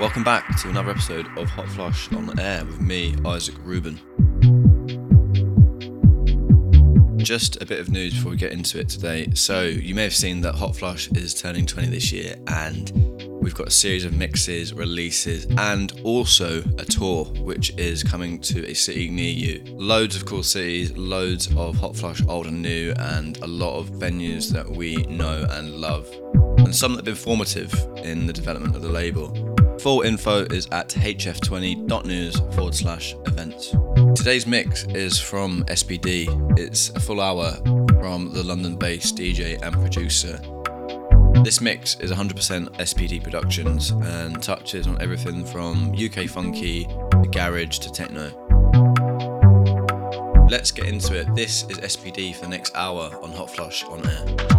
Welcome back to another episode of Hot Flush on Air with me, Isaac Rubin. Just a bit of news before we get into it today. So, you may have seen that Hot Flush is turning 20 this year, and we've got a series of mixes, releases, and also a tour which is coming to a city near you. Loads of cool cities, loads of Hot Flush old and new, and a lot of venues that we know and love, and some that have been formative in the development of the label. Full info is at hf20.news forward slash events. Today's mix is from SPD. It's a full hour from the London based DJ and producer. This mix is 100% SPD Productions and touches on everything from UK funky to garage to techno. Let's get into it. This is SPD for the next hour on Hot Flush on air.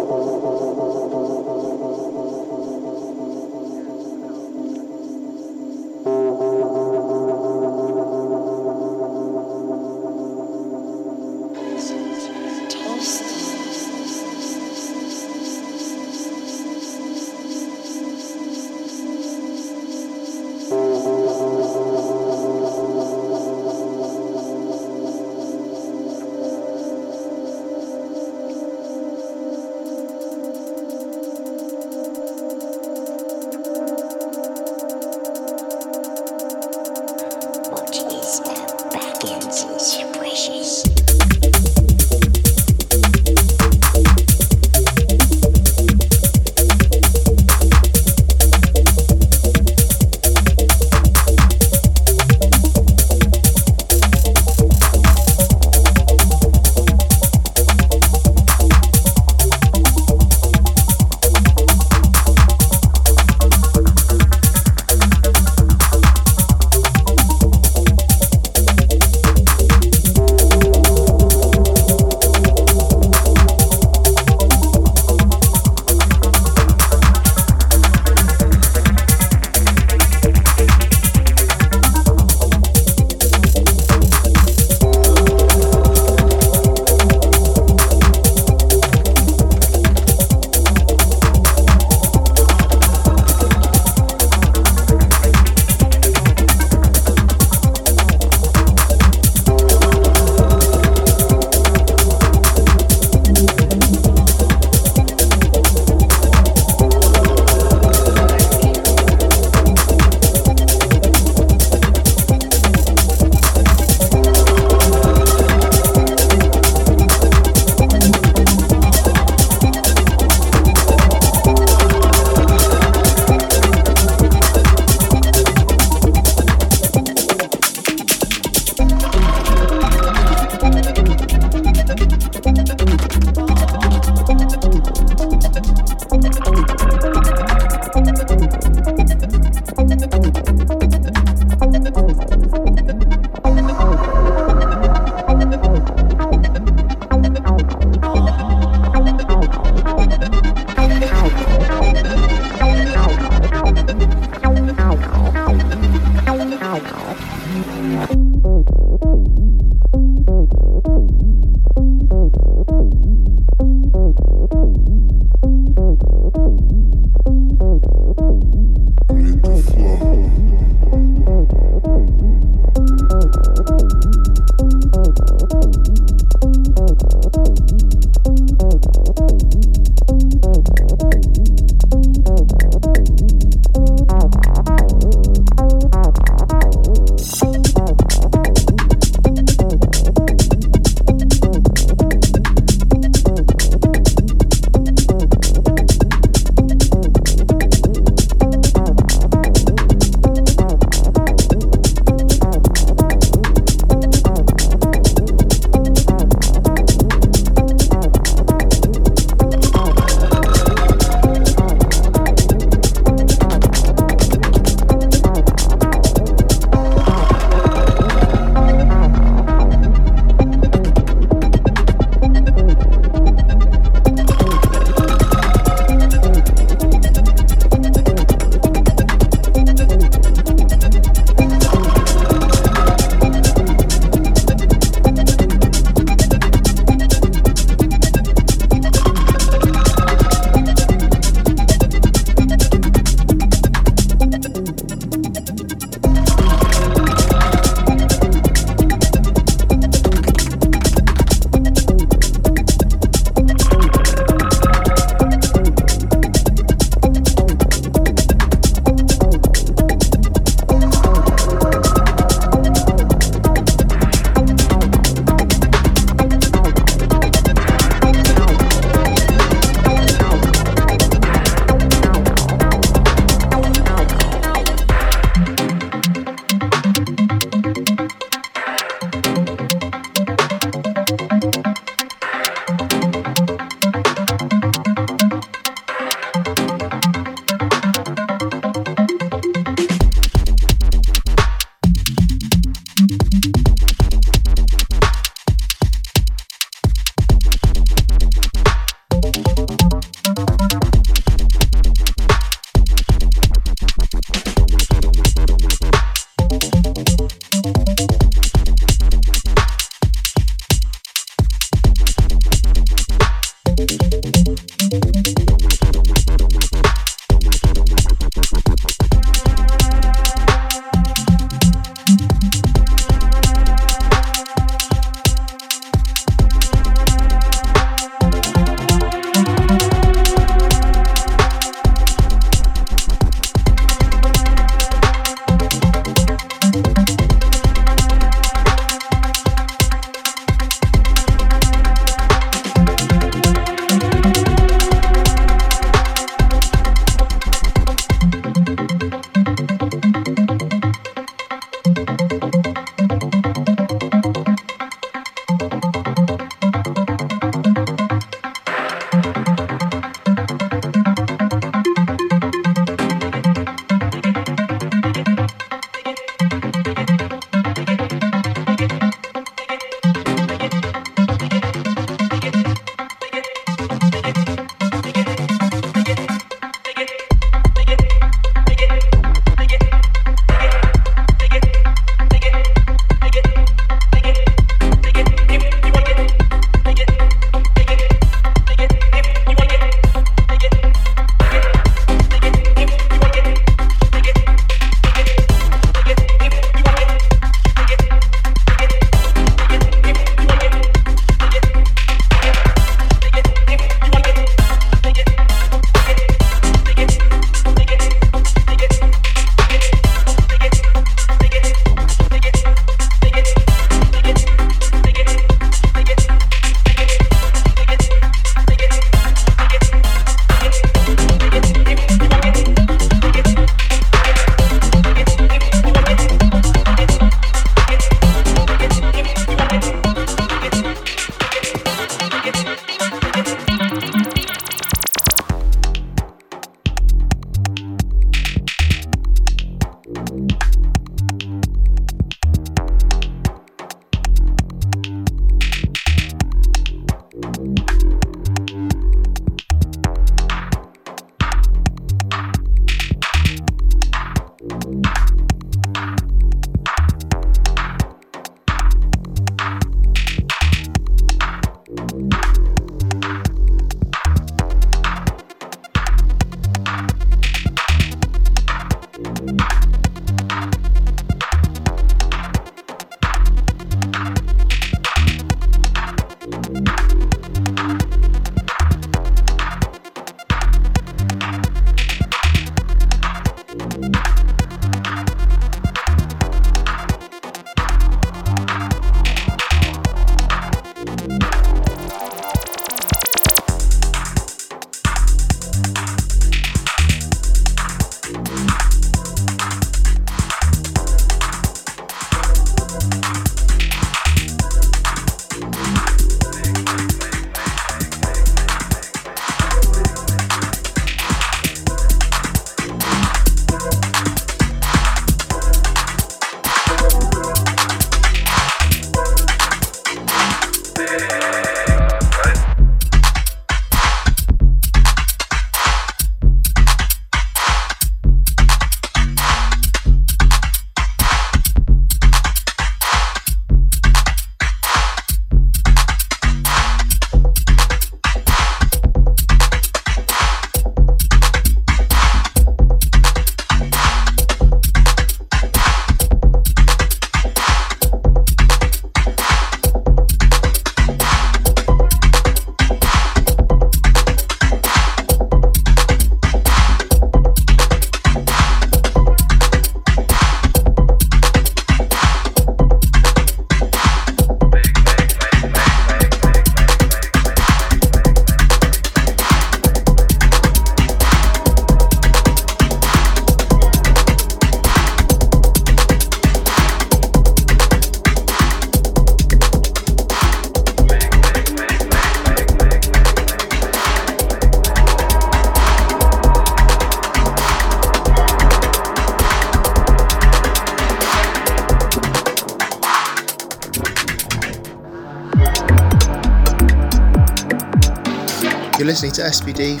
To SPD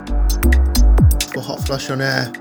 for Hot Flush on Air.